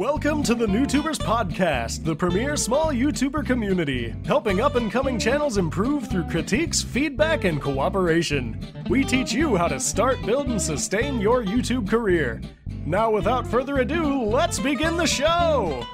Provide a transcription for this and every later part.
Welcome to the NewTubers Podcast, the premier small YouTuber community, helping up and coming channels improve through critiques, feedback, and cooperation. We teach you how to start, build, and sustain your YouTube career. Now, without further ado, let's begin the show!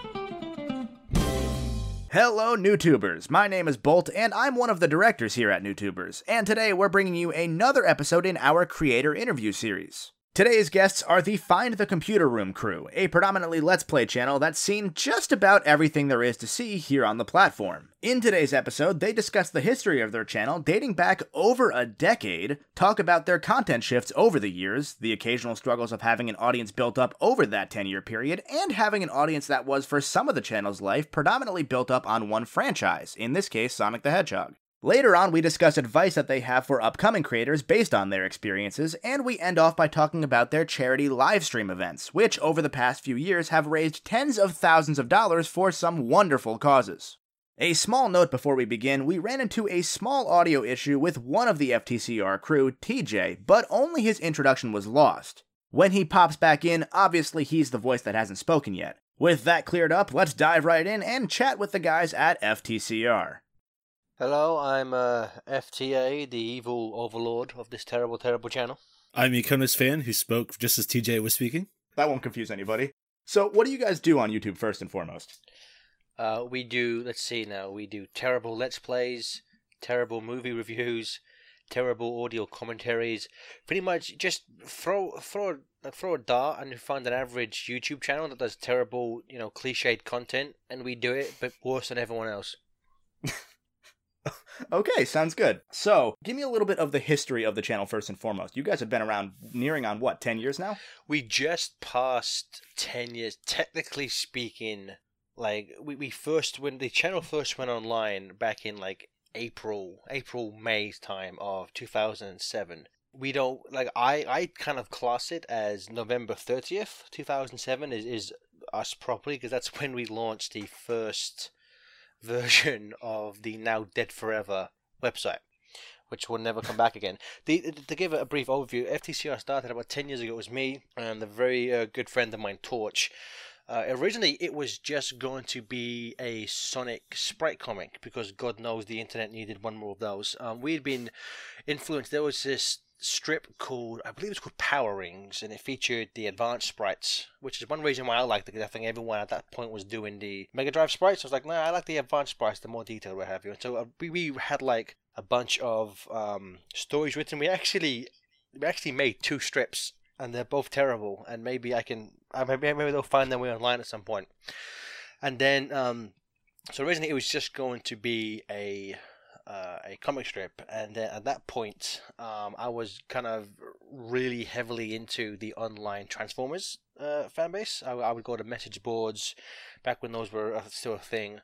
Hello, NewTubers. My name is Bolt, and I'm one of the directors here at NewTubers. And today we're bringing you another episode in our creator interview series. Today's guests are the Find the Computer Room crew, a predominantly Let's Play channel that's seen just about everything there is to see here on the platform. In today's episode, they discuss the history of their channel dating back over a decade, talk about their content shifts over the years, the occasional struggles of having an audience built up over that 10 year period, and having an audience that was, for some of the channel's life, predominantly built up on one franchise, in this case, Sonic the Hedgehog. Later on, we discuss advice that they have for upcoming creators based on their experiences, and we end off by talking about their charity livestream events, which over the past few years have raised tens of thousands of dollars for some wonderful causes. A small note before we begin, we ran into a small audio issue with one of the FTCR crew, TJ, but only his introduction was lost. When he pops back in, obviously he's the voice that hasn't spoken yet. With that cleared up, let's dive right in and chat with the guys at FTCR. Hello, I'm uh, FTA, the evil overlord of this terrible, terrible channel. I'm Ikonis fan who spoke just as TJ was speaking. That won't confuse anybody. So, what do you guys do on YouTube first and foremost? Uh, we do, let's see now, we do terrible Let's Plays, terrible movie reviews, terrible audio commentaries. Pretty much just throw throw throw a dart and you find an average YouTube channel that does terrible, you know, cliched content, and we do it, but worse than everyone else. okay, sounds good. So, give me a little bit of the history of the channel first and foremost. You guys have been around nearing on what, 10 years now? We just passed 10 years, technically speaking. Like, we, we first, when the channel first went online back in like April, April, May time of 2007. We don't, like, I, I kind of class it as November 30th, 2007 is, is us properly, because that's when we launched the first version of the now dead forever website, which will never come back again. The, to give a brief overview, FTCR started about 10 years ago. It was me and a very uh, good friend of mine, Torch. Uh, originally, it was just going to be a Sonic sprite comic because God knows the internet needed one more of those. Um, we had been influenced. There was this strip called I believe it's called Power Rings, and it featured the advanced sprites, which is one reason why I liked it because I think everyone at that point was doing the Mega Drive sprites. I was like, nah, I like the advanced sprites, the more detailed we have you. And so uh, we, we had like a bunch of um, stories written. We actually we actually made two strips, and they're both terrible. And maybe I can uh, maybe maybe they'll find their way online at some point. And then um, so originally it was just going to be a uh, a comic strip, and then at that point, um, I was kind of really heavily into the online Transformers uh, fan base. I, I, would go to message boards back when those were still a thing,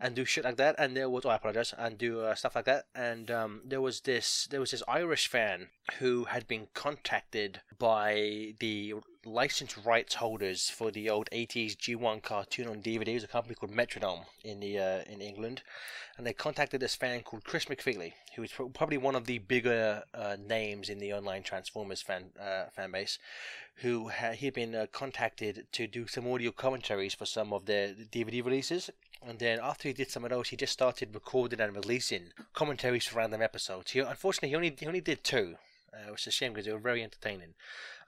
and do shit like that. And there was, oh, I apologize, and do uh, stuff like that. And um, there was this, there was this Irish fan who had been contacted by the license rights holders for the old 80s G1 cartoon on DVD. It was a company called Metrodome in the uh, in England, and they contacted this fan called Chris McFeely, who was probably one of the bigger uh, names in the online Transformers fan uh, fan base, who had, he had been uh, contacted to do some audio commentaries for some of their DVD releases. And then after he did some of those, he just started recording and releasing commentaries for random episodes. He, unfortunately, he only he only did two, uh, which is a shame because they were very entertaining.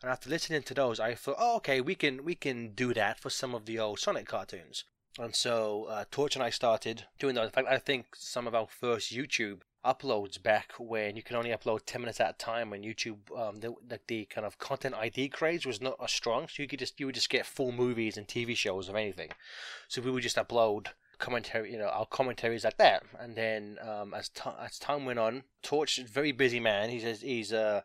And after listening to those, I thought, oh, okay, we can we can do that for some of the old Sonic cartoons. And so uh, Torch and I started doing that. In fact, I think some of our first YouTube uploads back when you can only upload 10 minutes at a time when YouTube um, the, the, the kind of content ID craze was not as strong so you could just you would just get full movies and TV shows of anything so we would just upload commentary you know our commentaries like that and then um, as, t- as time went on Torch is a very busy man he says he's uh,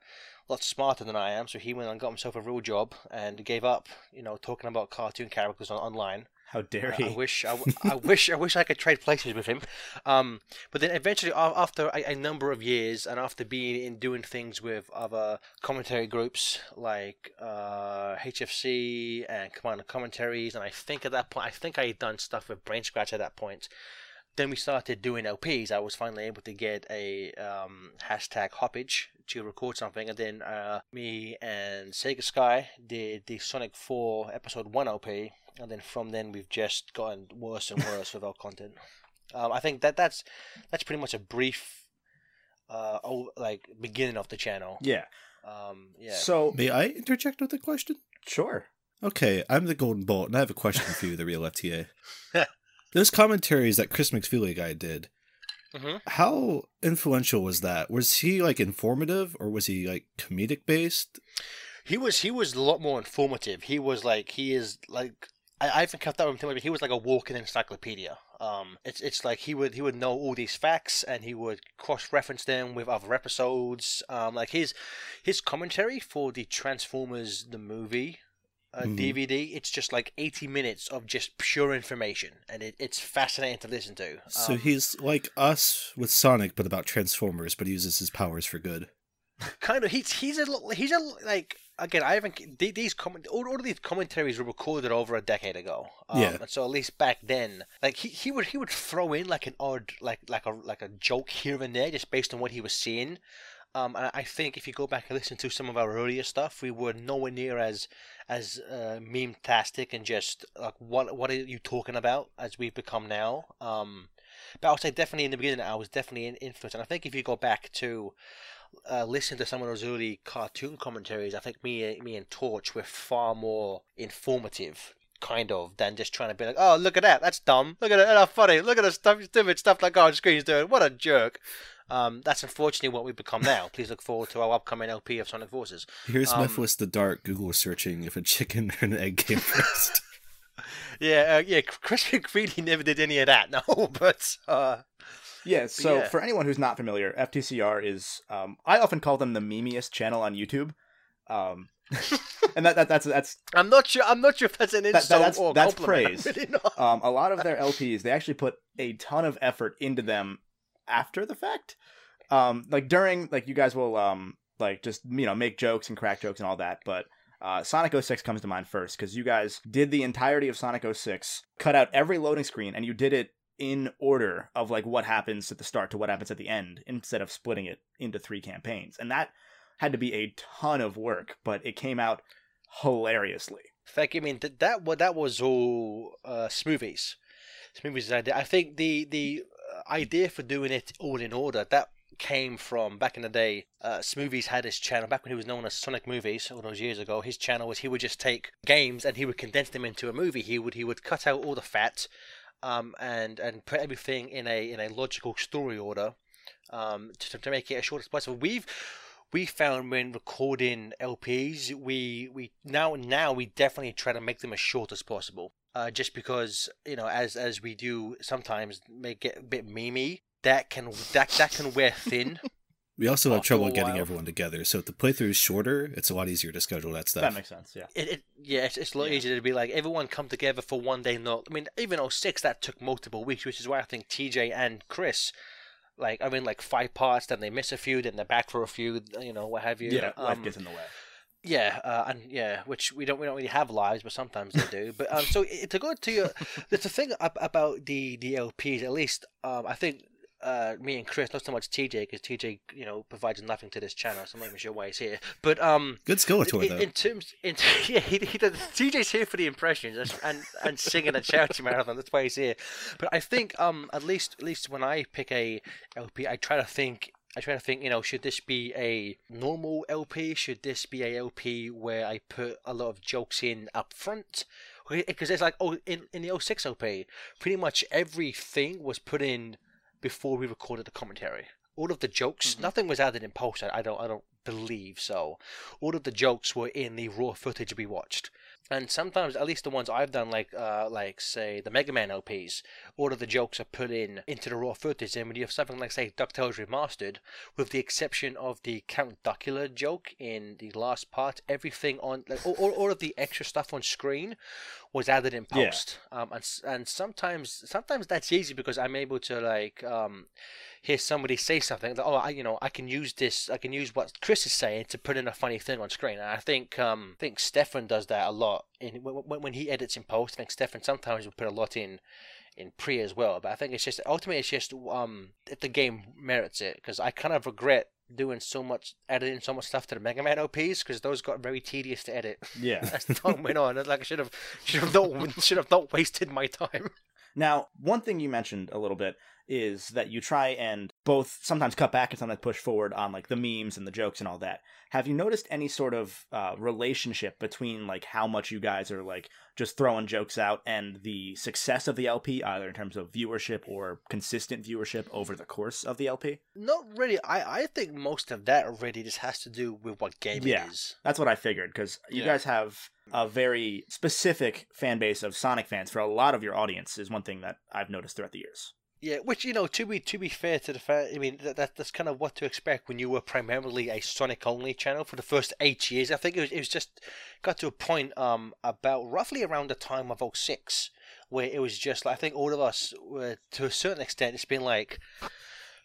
a lot smarter than I am so he went and got himself a real job and gave up you know talking about cartoon characters on, online how dare he? I wish I, I wish I wish I could trade places with him. Um, but then eventually, after a, a, number of years, and after being in doing things with other commentary groups like uh, HFC and Commander Commentaries, and I think at that point, I think I had done stuff with Brain Scratch at that point. Then we started doing LPs. I was finally able to get a um, hashtag hoppage to record something, and then uh, me and Sega Sky did the Sonic 4 Episode 1 LP, and then from then we've just gotten worse and worse with our content. Um, I think that that's that's pretty much a brief, uh, oh, like beginning of the channel. Yeah. Um, yeah. So May I interject with a question? sure. Okay, I'm the Golden Bolt, and I have a question for you, the real FTA. Those commentaries that Chris McFeely guy did, Mhm. how influential was that? Was he like informative, or was he like comedic based? He was he was a lot more informative. He was like he is like I, I haven't kept up with him, but he was like a walking encyclopedia. Um, it's it's like he would he would know all these facts and he would cross reference them with other episodes. Um, like his his commentary for the Transformers the movie. Uh, Mhm. DVD, it's just like 80 minutes of just pure information, and it, it's fascinating to listen to. So Um, he's like us with Sonic, but about Transformers, but he uses his powers for good. kind of he's he's a little- he's a like again I haven't these comment all, all of these commentaries were recorded over a decade ago. Um, Yeah. And so at least back then, like he, he would he would throw in like an odd like like a like a joke here and there just based on what he was seeing. Um, and I think if you go back and listen to some of our earlier stuff, we were nowhere near as as uh, meme-tastic and just like what what are you talking about as we've become now. Um, but I would say definitely in the beginning I was definitely in influenced, and I think if you go back to uh, listen to some of those early cartoon commentaries, I think me, me and Torch were far more informative, kind of, than just trying to be like, "Oh, look at that, that's dumb. Look at it, how funny. Look at the stuff, stupid stuff like on screen's doing. What a jerk." Um, that's unfortunately what we've become now. Please look forward to our upcoming LP of Sonic Forces. Here's Um, Mephiles the Dark Google searching if a chicken or an egg came first. Yeah, uh, yeah. Chris McFeely never did any of that. No, but uh, Yeah, so yeah. for anyone who's not familiar, FTCR is um, I often call them the memeiest channel on YouTube. Um, and that, that that's that's I'm not sure. I'm not sure if that's an that- insult that's- or a that's compliment. praise. Really um, a lot of their LPs, they actually put a ton of effort into them after the fact. Um, like during, like you guys will, um, like just you know make jokes and crack jokes and all that, but uh, Sonic 06 comes to mind first because you guys did the entirety of Sonic 06, cut out every loading screen, and you did it in order of like what happens at the start to what happens at the end instead of splitting it into three campaigns, and that had to be a ton of work, but it came out hilariously. Fact, I mean th- that wa- that was all uh, Smoothies. Smoothies' idea. I think the the idea for doing it all in order that came from back in the day. Uh, Smoothies had his channel back when he was known as Sonic Movies all those years ago. His channel was he would just take games and he would condense them into a movie. He would he would cut out all the fat, um, and and put everything in a in a logical story order, um, to, to make it as short as possible. We've we found when recording LPs, we we now now we definitely try to make them as short as possible. Uh, just because you know, as as we do sometimes, make it a bit memey. That can that that can wear thin. We also have trouble getting while. everyone together, so if the playthrough is shorter, it's a lot easier to schedule that stuff. That makes sense. Yeah. It, it yeah, it's, it's a lot Yeah. easier to be like everyone come together for one day. Not I mean even 06 that took multiple weeks, which is why I think TJ and Chris. Like I mean, like five parts, then they miss a few, then they're back for a few, you know, what have you. Yeah, life Um, gets in the way. Yeah, uh, and yeah, which we don't we don't really have lives, but sometimes they do. But um, so to go to your, the thing ab- about the the LPs, at least um, I think uh, me and Chris, not so much TJ, because TJ you know provides nothing to this channel, so I'm not even sure why he's here. But um, Good Skeletor, in, though. in terms, in, yeah, he, he does, TJ's here for the impressions and and, singing and shouting marathon. That's why he's here. But I think um at least at least when I pick a LP, I try to think. I try to think, you know, should this be a normal LP? Should this be a LP where I put a lot of jokes in up front? Because eh, it's like, oh, in, in the 06 LP, pretty much everything was put in before we recorded the commentary. All of the jokes, mm-hmm. nothing was added in post. I I don't, I don't believe so. All of the jokes were in the raw footage we watched. And sometimes, at least the ones I've done, like uh, like say the Mega Man LPs, all of the jokes are put in into the raw footage. And when you have something like say Ducktales Remastered, with the exception of the Count Duckula joke in the last part, everything on like all, all, of the extra stuff on screen was added in post. Yeah. Um, and and sometimes sometimes that's easy because I'm able to like um hear somebody say something that oh I you know I can use this I can use what Chris is saying to put in a funny thing on screen and I think um I think Stefan does that a lot in when, when, he edits in post I think Stefan sometimes will put a lot in in pre as well. But I think it's just ultimately it's just um if the game merits it because I kind of regret doing so much editing so much stuff to the Mega Man LPs because those got very tedious to edit Yeah. as time went on. Like I should have should have not should have not wasted my time. Now, one thing you mentioned a little bit is that you try and both sometimes cut back and sometimes push forward on like the memes and the jokes and all that. Have you noticed any sort of uh, relationship between like how much you guys are like just throwing jokes out and the success of the LP, either in terms of viewership or consistent viewership over the course of the LP? Not really. I I think most of that already just has to do with what game Yeah. it is. That's what I figured because you Yeah. guys have a very specific fan base of Sonic fans for a lot of your audience is one thing that I've noticed throughout the years. Yeah, which you know, to be to be fair to the fact, I mean that, that that's kind of what to expect when you were primarily a Sonic only channel for the first eight years. I think it was, it was just got to a point um about roughly around the time of 06 where it was just like I think all of us were to a certain extent it's been like.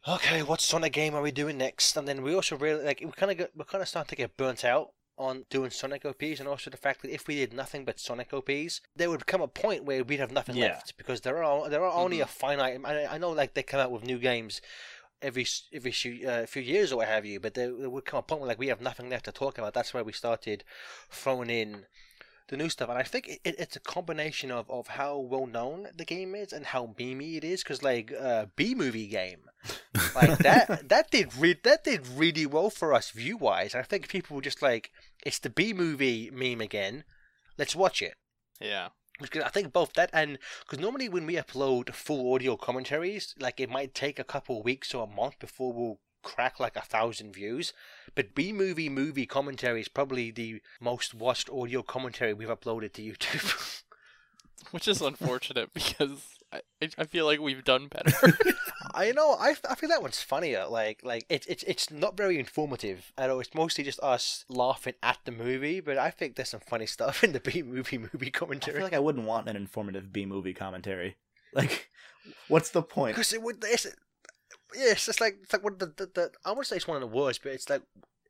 Okay, what Sonic game are we doing next? And then we also really like we kind of we kind of starting to get burnt out on doing Sonic LPs, and also the fact that if we did nothing but Sonic LPs, there would come a point where we'd have nothing Yeah. left because there are there are only a finite. I, I know like they come out with new games every every few, uh, few years or what have you, but there, there would come a point where like we have nothing left to talk about. That's why we started throwing in the new stuff, and I think it, it's a combination of, of how well known the game is and how beamy it is. Because like uh, Bee Movie game, like that that did re- that did really well for us view wise. I think people were just like, it's the Bee Movie meme again. Let's watch it. Yeah. Because I think both that and because normally when we upload full audio commentaries, like it might take a couple of weeks or a month before we'll crack like a thousand views. But Bee Movie movie commentary is probably the most watched audio commentary we've uploaded to YouTube. Which is unfortunate because I, I feel like we've done better. I know. I, I feel that one's funnier. Like like it's it's it's not very informative. I know it's mostly just us laughing at the movie. But I think there's some funny stuff in the Bee Movie movie commentary. I commentary. feel like I wouldn't want an informative Bee Movie commentary. Like, what's the point? Because it would. It's, yeah, it's just like it's like one of the, the, the I want to say it's one of the worst, but it's like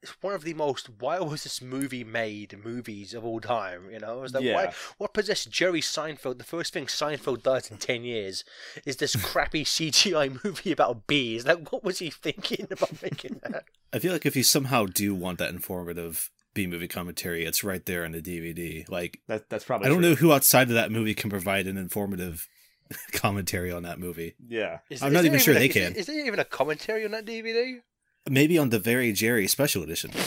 it's one of the most why was this movie made movies of all time? You know, it's like Yeah. why what possessed Jerry Seinfeld? The first thing Seinfeld does in ten years is this crappy CGI movie about bees. Like, what was he thinking about making that? I feel like if you somehow do want that informative Bee Movie commentary, it's right there on the DVD. Like, That, that's probably. I don't true. know who outside of that movie can provide an informative commentary on that movie. Yeah. Is, I'm is not even sure a- they is- can. Is there even a commentary on that DVD? Maybe on the very Jerry special edition.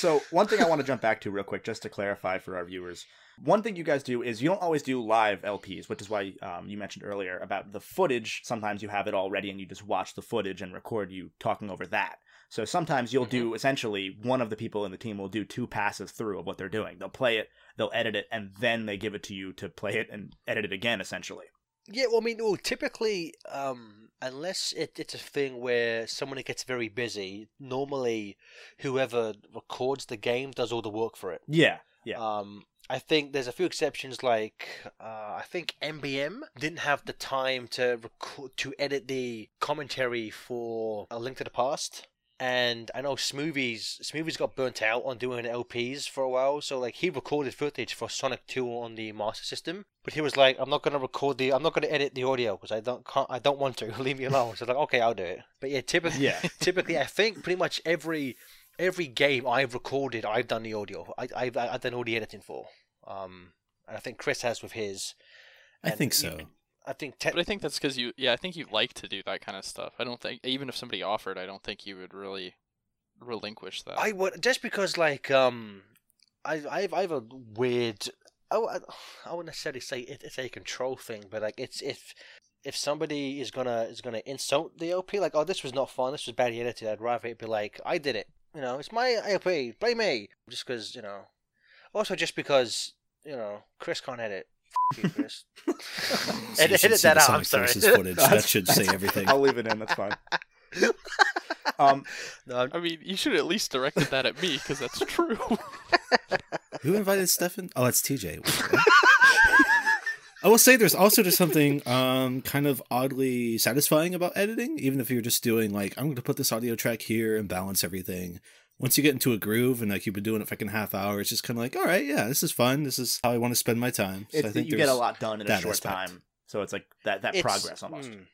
So one thing I want to jump back to real quick, just to clarify for our viewers. One thing you guys do is you don't always do live LPs, which is why um, you mentioned earlier about the footage. Sometimes you have it all ready and you just watch the footage and record you talking over that. So sometimes you'll do essentially one of the people in the team will do two passes through of what they're doing. They'll play it, they'll edit it, and then they give it to you to play it and edit it again, essentially. Yeah, well, I mean, well, typically, um, unless it, it's a thing where someone gets very busy, normally whoever records the game does all the work for it. Yeah. Yeah. Um, I think there's a few exceptions, like uh, I think MBM didn't have the time to record to edit the commentary for A Link to the Past. And I know Smoothies Smoothies got burnt out on doing LPs for a while, so like he recorded footage for Sonic 2 on the Master System, but he was like, "I'm not gonna record the, I'm not gonna edit the audio because I don't, can't, I don't want to. Leave me alone." So like, okay, I'll do it. But yeah, typically, Yeah. typically, I think pretty much every every game I've recorded, I've done the audio. I, I've I've done all the editing for. Um, and I think Chris has with his. I And think you- so. I think te- but I think that's because you, yeah, I think you like to do that kind of stuff. I don't think, even if somebody offered, I don't think you would really relinquish that. I would just because like um, I I've I have a weird. i wouldn't necessarily say it, it's a control thing, but like it's if if somebody is gonna is gonna insult the LP, like oh this was not fun, this was badly edited, I'd rather it be like I did it. You know, it's my LP, blame me. Just because you know. Also, just because you know Chris can't edit. F- you, Chris. So you edit should edit see that out. I'm sorry. Footage. that should say everything. I'll leave it in. That's fine. Um, no, I'm- I mean, you should at least directed that at me because that's true. Who invited Stefan? Oh, that's TJ. I will say there's also just something um kind of oddly satisfying about editing, even if you're just doing like I'm going to put this audio track here and balance everything. Once you get into a groove and like you've been doing it for like a half hour, it's just kind of like, all right, yeah, this is fun. This is how I want to spend my time. So I think you get a lot done in a short aspect. time. So it's like that that It's- progress almost. mm.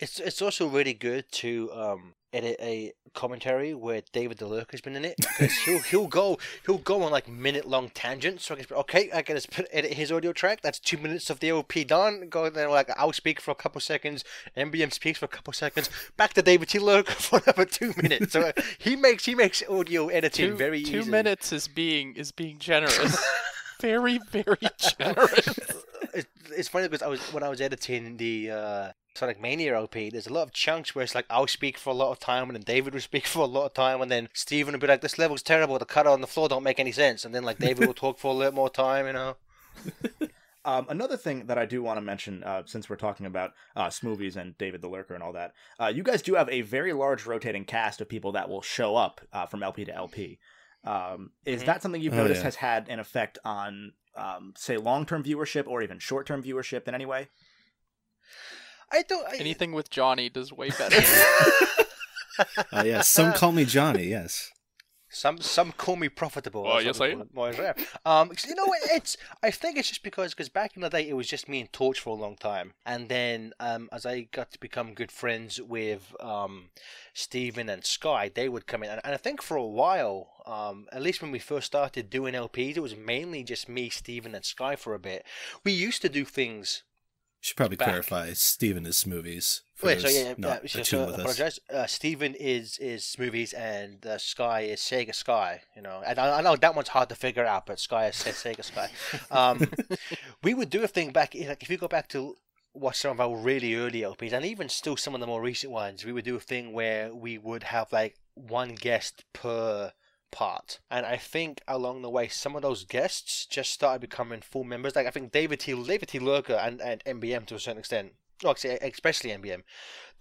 It's it's also really good to um, edit a commentary where David DeLurk has been in it because he'll he'll go he'll go on like minute long tangents. So I can okay, I can just put, edit his audio track. That's two minutes of the LP done. Go then like I'll speak for a couple seconds. MBM speaks for a couple seconds. Back to David T. Lurk for another two minutes. So uh, he makes he makes audio editing Two, very two easy. minutes is being is being generous. very very generous. It's, it's funny because I was when I was editing the uh, Sonic Mania LP, there's a lot of chunks where it's like I'll speak for a lot of time, and then David will speak for a lot of time, and then Steven will be like, "This level's terrible. The cutter on the floor don't make any sense," and then like David will talk for a little more time, you know. Um, another thing that I do want to mention, uh, since we're talking about uh, Smoothies and David the Lurker and all that, uh, you guys do have a very large rotating cast of people that will show up uh, from LP to LP. Um, is Mhm. that something you've Oh, noticed yeah. has had an effect on, um, say, long term viewership or even short term viewership in any way? I don't. I, Anything with Johnny does way better. Uh, yeah, some call me Johnny. Yes. Some some call me profitable. Oh, yes, I call it more rare. Um, you know? It's I think it's just because because back in the day it was just me and Torch for a long time, and then um, as I got to become good friends with um, Steven and Sky, they would come in, and, and I think for a while, um, at least when we first started doing LPs, it was mainly just me, Stephen, and Sky for a bit. We used to do things Should probably Back. clarify. Steven is. For Wait, so yeah, yeah, yeah, so, attuned so with us. apologize. Uh, Steven is is movies and uh, Sky is Sega Sky. You know, and I, I know that one's hard to figure out, but Sky is Sega Sky. Um, we would do a thing back, like if you go back to watch some of our really early LPs, and even still some of the more recent ones, we would do a thing where we would have like one guest per part. And I think along the way, some of those guests just started becoming full members. Like I think David T. David T. Lurker and, and MBM to a certain extent. Actually, especially MBM.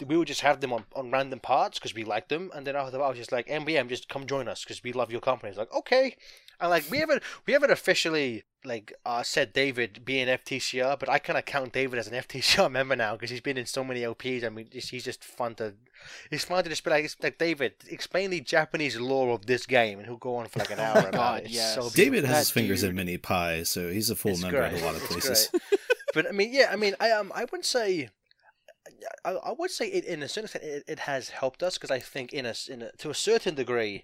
We would just have them on, on random parts because we liked them, and then after that, I was just like, MBM, just come join us because we love your company. It's like, okay, and like we haven't we haven't officially like uh, said David being FTCR, but I kind of count David as an FTCR member now because he's been in so many LPs. I mean, just, he's just fun to it's fun to just be like, it's like David, explain the Japanese lore of this game, and he'll go on for like an hour about God, it. It's yes. so. David has his fingers dude- in many pies, so he's a full it's member great. in a lot of places. but I mean, yeah, I mean, I um, I wouldn't say. I, I would say it, in a certain extent it, it has helped us because I think in a, s- in a to a certain degree,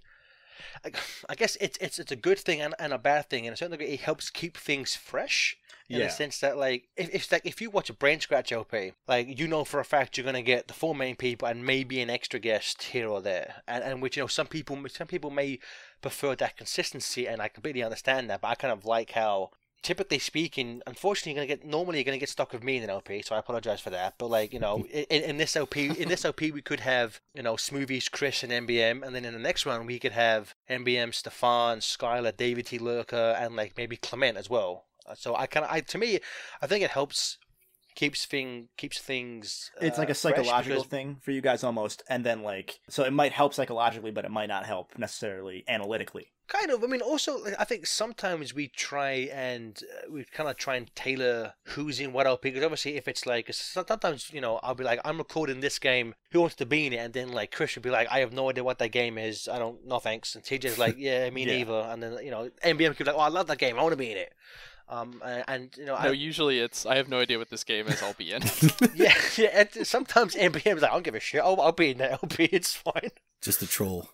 I, I guess it's it's it's a good thing and, and a bad thing. In a certain degree, it helps keep things fresh in Yeah. the sense that like if if like if you watch a brain scratch LP, like you know for a fact you're gonna get the four main people and maybe an extra guest here or there, and and which you know some people some people may prefer that consistency, and I completely understand that. But I kind of like how typically speaking, unfortunately, you're gonna get normally you're gonna get stuck with me in an LP, so I apologize for that. But like you know, in, in this LP, in this LP, we could have you know Smoothies, Chris, and MBM, and then in the next one we could have MBM, Stefan, Skylar, David T. Lurker, and like maybe Clement as well. Uh, So I kind of, I to me, I think it helps keeps thing keeps things. It's like uh, a psychological because- thing for you guys almost, and then like so it might help psychologically, but it might not help necessarily analytically. Kind of. I mean, also, I think sometimes we try and uh, we kind of try and tailor who's in what LP. Because obviously, if it's like sometimes, you know, I'll be like, I'm recording this game. Who wants to be in it? And then like Chris would be like, I have no idea what that game is. I don't. No thanks. And TJ's like, Yeah, me Yeah. neither. And then you know, MBM could be like, Oh, I love that game. I want to be in it. Um, and, and you know, No, I, usually it's I have no idea what this game is. I'll be in. yeah, yeah. And sometimes MBM's like, I don't give a shit. I'll, I'll be in that LP. It's fine. Just a troll.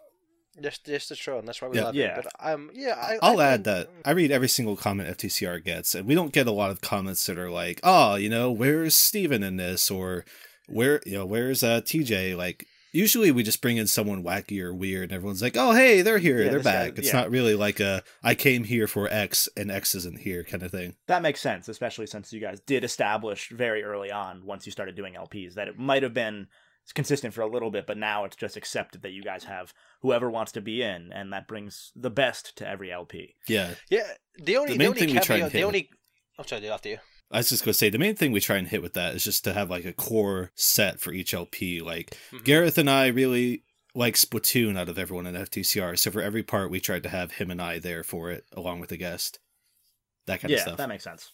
Just, just the show, and that's why we Yeah. love Yeah. it. But um, yeah, I, I'll I add think- that I read every single comment FTCR gets, and we don't get a lot of comments that are like, "Oh, you know, where's Steven in this?" or "Where, you know, where's uh, TJ?" Like, usually we just bring in someone wacky or weird, and everyone's like, "Oh, hey, they're here, Yeah, they're this guy- back." it's yeah. not really like a "I came here for X and X isn't here" kind of thing. That makes sense, especially since you guys did establish very early on, once you started doing LPs, that it might have been consistent for a little bit, but now it's just accepted that you guys have whoever wants to be in, and that brings the best to every LP. Yeah, Yeah, the only The the, only thing we try caveat, and the only. I'm sorry, dude, after you. I was just gonna say the main thing we try and hit with that is just to have like a core set for each LP. Like Mhm. Gareth and I really like Splatoon out of everyone in FTCR, so for every part we tried to have him and I there for it, along with the guest. That kind yeah, of stuff. Yeah, that makes sense.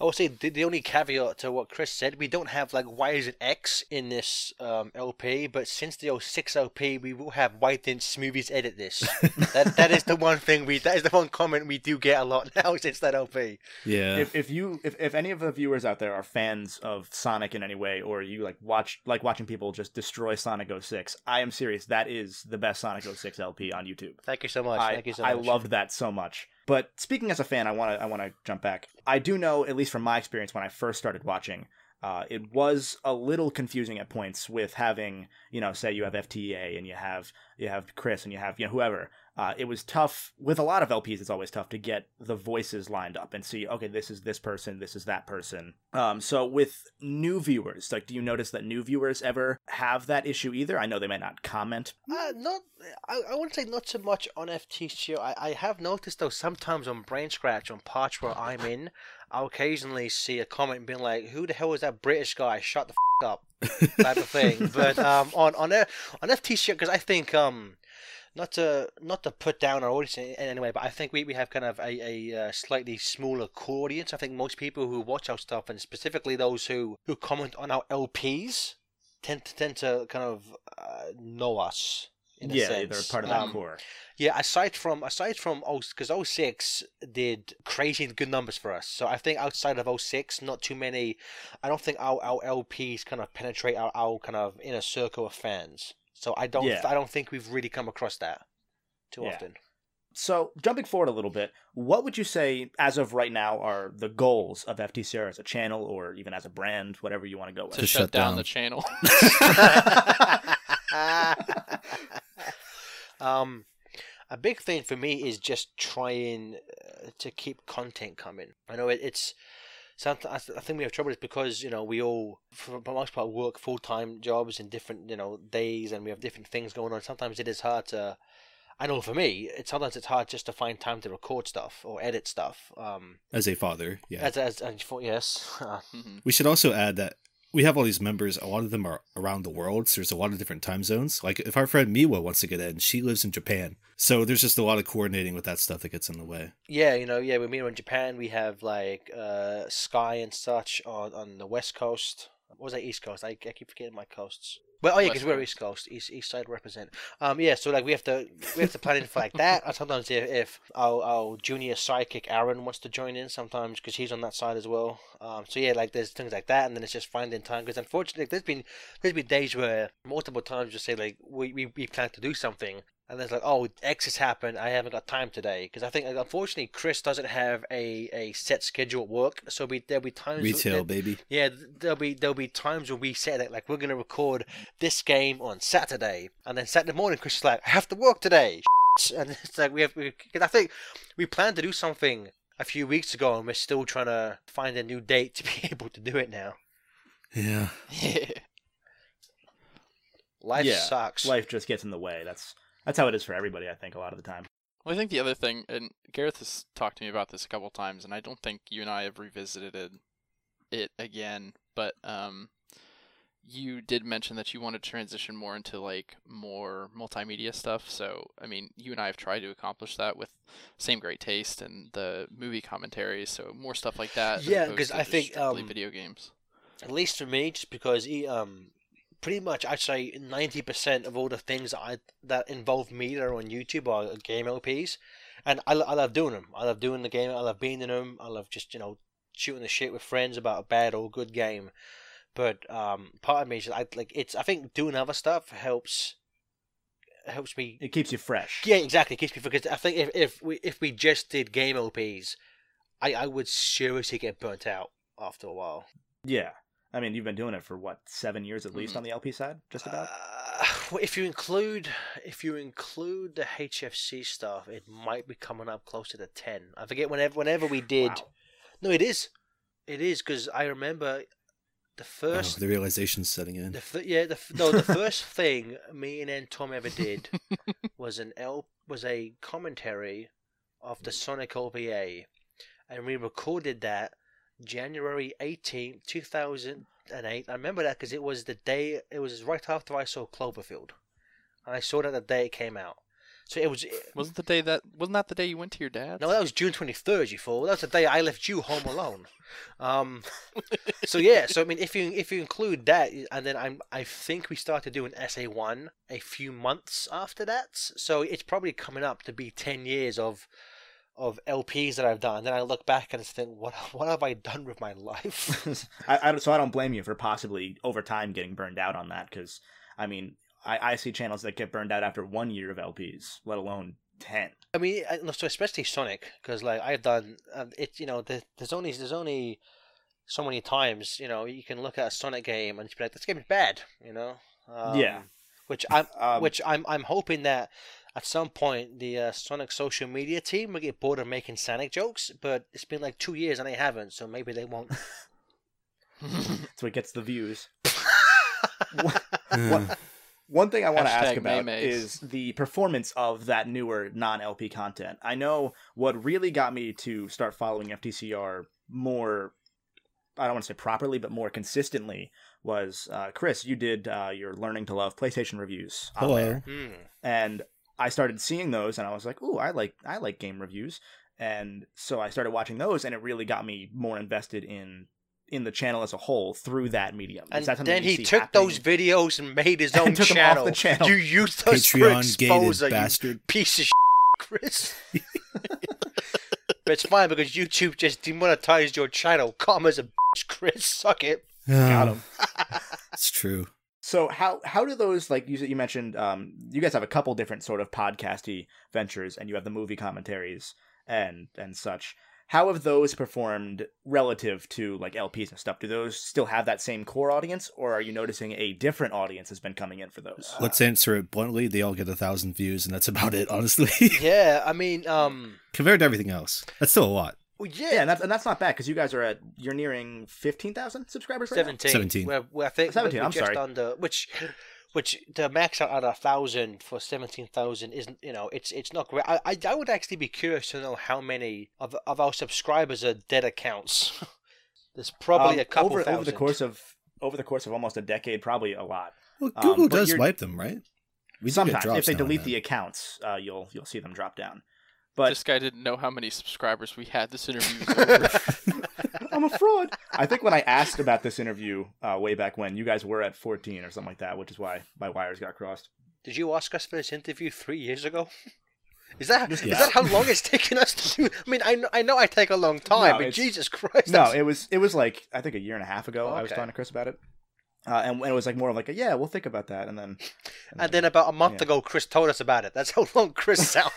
I will say the, the only caveat to what Chris said, we don't have like Y is an X in this um, LP, but since the 06 LP, we will have Why didn't Smoothies edit this? that that is the one thing we that is the one comment we do get a lot now since that LP. Yeah. If, if you if, if any of the viewers out there are fans of Sonic in any way, or you like watch like watching people just destroy Sonic 06, I am serious. That is the best Sonic 06 LP on YouTube. Thank you so much. I, Thank you so much. I loved that so much. But speaking as a fan, I want to I want to jump back. I do know, at least from my experience when I first started watching, uh, it was a little confusing at points with having you know say you have FTA and you have you have Chris and you have you know whoever. Uh, it was tough with a lot of LPs. It's always tough to get the voices lined up and see. Okay, this is this person, this is that person. Um, so with new viewers, like, do you notice that new viewers ever have that issue either? I know they might not comment. Uh, not, I, I wouldn't say not so much on FTC. I, I have noticed though sometimes on Brain Scratch on parts where I'm in, I'll occasionally see a comment being like, "Who the hell is that British guy? Shut the f- up," type of thing. But um, on on on FTC because I think um, not to not to put down our audience in, in any way, but I think we, we have kind of a, a uh, slightly smaller core audience. I think most people who watch our stuff, and specifically those who, who comment on our LPs, tend to tend to kind of uh, know us. In a yeah, sense. they're part of that Um, core. yeah, aside from aside from because 06 did crazy good numbers for us. So I think outside of 06, not too many. I don't think our, our LPs kind of penetrate our, our kind of inner circle of fans. So I don't Yeah. I don't think we've really come across that too Yeah. often. So, jumping forward a little bit, what would you say, as of right now, are the goals of FTCR as a channel or even as a brand, whatever you want to go with? to To shut shut down down. the channel. um, a big thing for me is just trying uh, to keep content coming. I know it, it's something. I, th- I think we have trouble is because you know we all, for the most part, work full time jobs in different you know days, and we have different things going on. Sometimes it is hard to. I know for me, it's sometimes it's hard just to find time to record stuff or edit stuff. Um, As a father, yeah. as as, as for, yes, Mhm. We should also add that we have all these members. A lot of them are around the world, so there's a lot of different time zones. Like if our friend Miwa wants to get in, she lives in Japan, so there's just a lot of coordinating with that stuff that gets in the way. Yeah, you know, yeah, we were in Japan, we have like uh, Sky and such on, on the west coast. What was that East Coast? I, I keep forgetting my coasts. Well, oh yeah, because we're East Coast, East East Side represent. Um, yeah, so like we have to we have to plan in for like that. And sometimes if, if our, our junior sidekick Aaron wants to join in, sometimes because he's on that side as well. Um, so yeah, like there's things like that, and then it's just finding time. Because unfortunately, there's been there's been days where multiple times you say like we, we we plan to do something, and there's like, oh, X has happened. I haven't got time today because I think like, unfortunately Chris doesn't have a, a set schedule at work. So we there'll be times Retail, that- baby. yeah, there'll be there'll be times when we say that like we're gonna record this game on Saturday, and then Saturday morning Chris is like, I have to work today, and it's like we have because I think we planned to do something a few weeks ago, and we're still trying to find a new date to be able to do it now. Yeah. Life yeah, sucks. Life just gets in the way. That's that's how it is for everybody. I think a lot of the time. Well, I think the other thing, and Gareth has talked to me about this a couple times, and I don't think you and I have revisited it, it again. But um, you did mention that you want to transition more into like more multimedia stuff. So, I mean, you and I have tried to accomplish that with same great taste and the movie commentaries. So more stuff like that. Yeah, because I just think, strictly um, video games. At least for me, just because he, um, pretty much I'd say ninety percent of all the things that I that involve me that are on YouTube are game LPs, and I, I love doing them. I love doing the game. I love being in them. I love just you know shooting the shit with friends about a bad or good game. But um, part of me is I like it's. I think doing other stuff helps helps me It keeps you fresh. yeah, exactly. Keeps me because I think if if we if we just did game LPs, I I would seriously get burnt out after a while. Yeah. I mean, you've been doing it for what seven years at Mm-hmm. least on the LP side, just about. Uh, well, if you include if you include the HFC stuff, it might be coming up closer to ten. I forget whenever whenever we did. Wow. No, it is, it is because I remember the Oh, first. the realization's setting in. the f- yeah, the f- no, the first thing me and N Tom ever did was an L was a commentary of the Sonic OVA, and we recorded that January eighteenth, two thousand and eight. I remember that because it was the day. It was right after I saw Cloverfield, and I saw that the day it came out. So it was. Wasn't the day that wasn't that the day you went to your dad? No, that was June twenty third. You fool. That was the day I left you home alone. Um, so yeah. So I mean, if you if you include that, and then I'm I think we started doing SA one a few months after that. So it's probably coming up to be ten years of of LPs that I've done. And then I look back and just think, what what have I done with my life? I, I, so I don't blame you for possibly over time getting burned out on that because I mean I, I see channels that get burned out after one year of LPs, let alone ten. I mean, I- so especially Sonic, because like I've done um, it. You know, the, there's only there's only so many times you know you can look at a Sonic game and be like, this game is bad. You know. Um, Yeah. Which I'm Um, which I'm I'm hoping that at some point the uh, Sonic social media team will get bored of making Sonic jokes, but it's been like two years and they haven't, so maybe they won't. That's what gets the views. Yeah. One- One thing I want to ask Hashtag about memes. is the performance of that newer non LP content. I know what really got me to start following FTCR more, I don't want to say properly, but more consistently was uh, Chris, you did uh, your Learning to Love PlayStation reviews. Hello. there. Hmm. and I started seeing those, and I was like, "Ooh, I like I like game reviews," and so I started watching those, and it really got me more invested in in the channel as a whole through that medium. And that then he took happening? those videos and made his And own took 'em off channel. the channel. You used us for Patreon gated exposure, you bastard. piece of Chris. but it's fine because YouTube just demonetized your channel. Commas a bitch, Chris. Suck it. Got Oh, him. It's true. So how how do those like you you mentioned um you guys have a couple different sort of podcasty ventures and you have the movie commentaries and and such. How have those performed relative to like LPs and stuff? Do those still have that same core audience, or are you noticing a different audience has been coming in for those? Let's answer it bluntly. They all get a thousand views, and that's about it, honestly. Yeah, I mean, um, Compared to everything else, that's still a lot. Well, yeah, Yeah, and that's and that's not bad because you guys are at you're nearing fifteen thousand subscribers right now? 17. 17. We're, we're, I think 17, we're I'm just sorry. under which, which the max out at a thousand for seventeen thousand isn't. You know, it's it's not great. I, I I would actually be curious to know how many of of our subscribers are dead accounts. There's probably Um, a couple over thousand. over the course of over the course of almost a decade, probably a lot. Well, Um, Google but does you're- wipe them, right? We Sometimes, if they delete the accounts, uh, you'll you'll see them drop down. But this guy didn't know how many subscribers we had. This interview. I'm a fraud. I think when I asked about this interview uh, way back when, you guys were at 14 or something like that, which is why my wires got crossed. Did you ask us for this interview three years ago? Is that is Yeah. that how long it's taken us to do? I mean, I know, I know I take a long time, No, but Jesus Christ! No, that's- it was it was like I think a year and a half ago. I was talking to Chris about it, uh, and, and it was like more of like a, yeah, we'll think about that, and then and then about a month Yeah. ago, Chris told us about it. That's how long Chris sounds.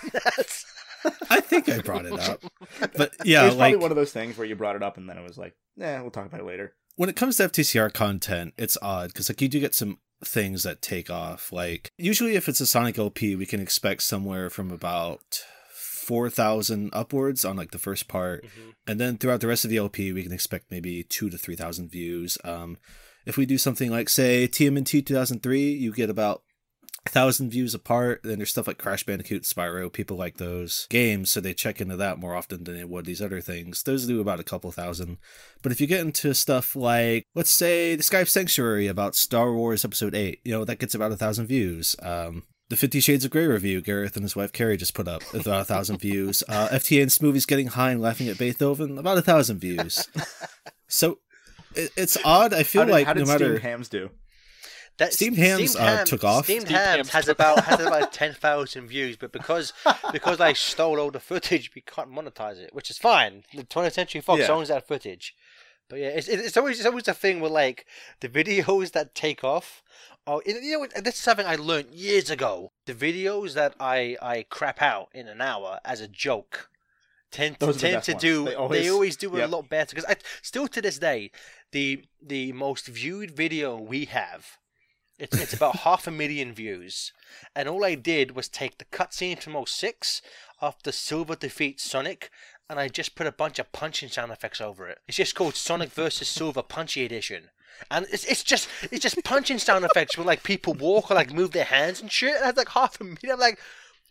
I think I brought it up, but yeah, was like probably one of those things where you brought it up, and then it was like, yeah, we'll talk about it later. when it comes to FTCR content, it's odd because like you do get some things that take off. Like usually, if it's a Sonic LP, we can expect somewhere from about four thousand upwards on like the first part, Mm-hmm. and then throughout the rest of the LP, we can expect maybe two to three thousand views. Um, if we do something like say TMNT two thousand three, you get about a thousand views apart. Then there's stuff like Crash Bandicoot, Spyro. People like those games, so they check into that more often than they would these other things. Those do about a couple thousand. But if you get into stuff like, let's say, the Skype Sanctuary about Star Wars Episode 8, you know, that gets about a thousand views. Um, the Fifty Shades of Grey review, Gareth and his wife Carrie just put up about a thousand views. Uh, and smoothies getting high and laughing at Beethoven, about a thousand views. So it, it's odd. I feel how did, like how did no matter. Hams do? That Steamed Hams, uh, took off. Steamed, Steamed Hams Hams has about has about ten thousand views, but because because I stole all the footage, we can't monetize it, which is fine. The 20th Century Fox Yeah. owns that footage. But yeah, it's, it's always it's always the thing where like the videos that take off. Oh, you know? This is something I learned years ago. The videos that I I crap out in an hour as a joke tend to Those the tend to ones. do. They They always- always, do yep. a lot better because still to this day the the most viewed video we have. It's it's about half a million views, and all I did was take the cutscene from 06 after Silver defeats Sonic, and I just put a bunch of punching sound effects over it. It's just called Sonic versus Silver Punchy Edition, and it's it's just it's just punching sound effects where like people walk or like move their hands and shit. And I like half a million. I'm like,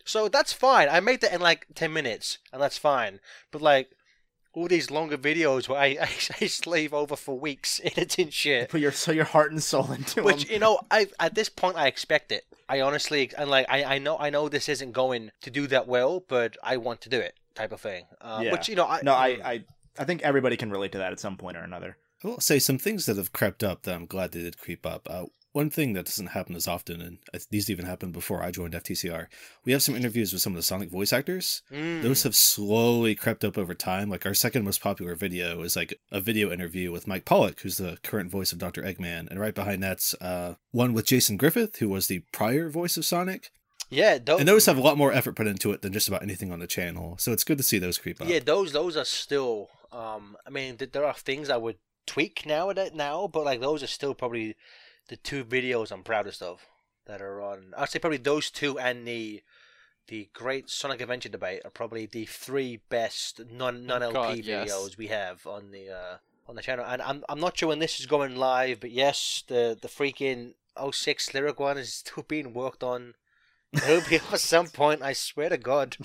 so that's fine. I made that in like ten minutes, and that's fine. But like all these longer videos where I, I, I slave over for weeks editing shit. Put your so your heart and soul into it. Which them. you know, I at this point I expect it. I honestly and like I, I know I know this isn't going to do that well, but I want to do it type of thing. Uh, Yeah. Which you know, I, No, I, I I think everybody can relate to that at some point or another. I will say some things that have crept up that I'm glad they did creep up. Uh, one thing that doesn't happen as often, and these even happened before I joined FTCR, we have some interviews with some of the Sonic voice actors. Mm. Those have slowly crept up over time. Like our second most popular video is like a video interview with Mike Pollock, who's the current voice of Dr. Eggman, and right behind that's uh, one with Jason Griffith, who was the prior voice of Sonic. yeah, those, And those have a lot more effort put into it than just about anything on the channel. So it's good to see those creep up. yeah, those those are still. Um, I mean, th- there are things I would tweak now and now, but like those are still probably the two videos I'm proudest of that are on. I'd say probably those two and the the Great Sonic Adventure debate are probably the three best non non LP Oh, God, yes. videos we have on the uh, on the channel. And I'm I'm not sure when this is going live, but yes, the the freaking 06 lyric one is still being worked on. It'll be at some point. I swear to God.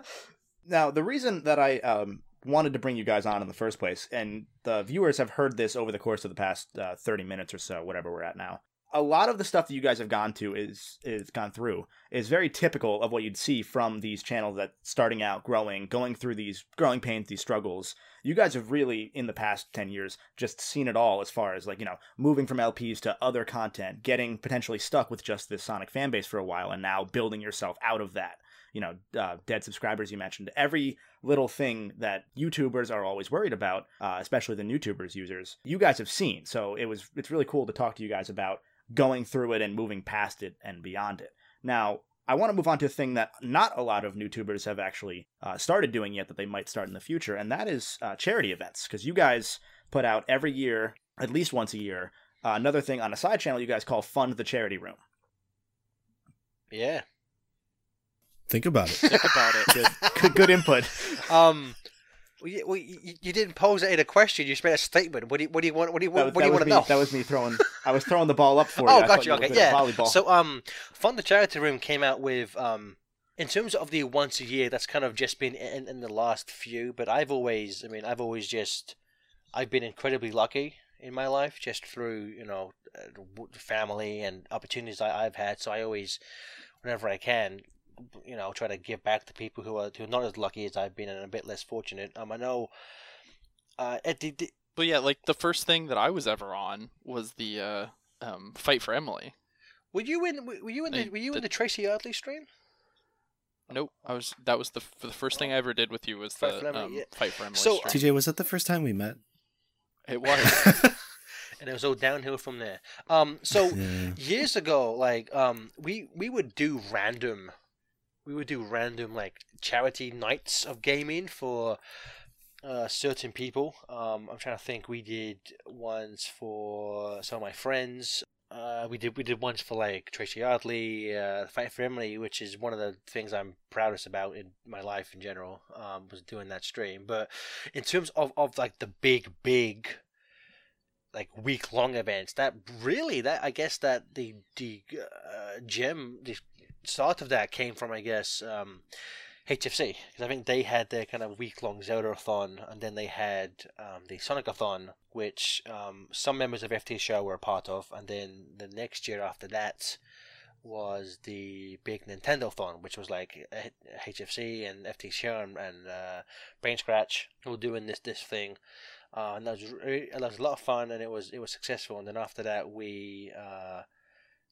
now, the reason that I um, wanted to bring you guys on in the first place, and the viewers have heard this over the course of the past uh, 30 minutes or so, whatever we're at now. A lot of the stuff that you guys have gone to is is gone through is very typical of what you'd see from these channels that starting out, growing, going through these growing pains, these struggles. You guys have really, in the past 10 years, just seen it all as far as like, you know, moving from LPs to other content, getting potentially stuck with just this Sonic fan base for a while, and now building yourself out of that you know, uh, dead subscribers you mentioned, every little thing that YouTubers are always worried about, uh, especially the YouTubers users, you guys have seen. So it was it's really cool to talk to you guys about going through it and moving past it and beyond it. Now, I want to move on to a thing that not a lot of YouTubers have actually uh, started doing yet that they might start in the future, and that is uh, charity events. Because you guys put out every year, at least once a year, uh, another thing on a side channel you guys call Fund the Charity Room. Yeah. Think about it. Think about it. Good, good, good input. Um, well, you, well, you, you didn't pose it in a question. You just made a statement. What do you, what do you want? What do you, That what, was- what do you was want to know? That was me throwing. I was throwing the ball up for you. oh, I gotcha. you Okay, yeah. Volleyball. So, um, Fund the Charity Room came out with um, in terms of the once a year. That's kind of just been in, in the last few. But I've always, I mean, I've always just, I've been incredibly lucky in my life, just through you know, uh, family and opportunities I, I've had. So I always, whenever I can, you know, try to give back to people who are who are not as lucky as I've been and a bit less fortunate. Um, I know. Uh, it, the, the, But yeah, like the first thing that I was ever on was the uh, um, fight for Emily. were you in? Were you in the? Were you in the- the Tracy Yardley stream? Nope, I was. That was the the first thing I ever did with you was Fight for the Emily, um, yeah. fight for Emily. So- stream. TJ, was that the first time we met? It was. and it was all downhill from there. Um, so Yeah. years ago, like um, we we would do random, we would do random like charity nights of gaming for uh, certain people. Um, I'm trying to think. We did ones for some of my friends. Uh, we did we did ones for like Tracy Yardley, uh, Fight for Emily, which is one of the things I'm proudest about in my life in general. Um, was doing that stream. But in terms of, of like the big big like week long events that really that I guess that the the uh, gem the start of that came from I guess um, HFC because I think they had their kind of week long Zelda-a-thon and then they had um, the Sonic-a-thon which um, some members of FT show were a part of and then the next year after that was the big Nintendo-thon which was like uh, HFC and FT show and, and uh, Brain Scratch all doing this this thing uh, and that was that was a lot of fun, and it was it was successful. And then after that, we uh,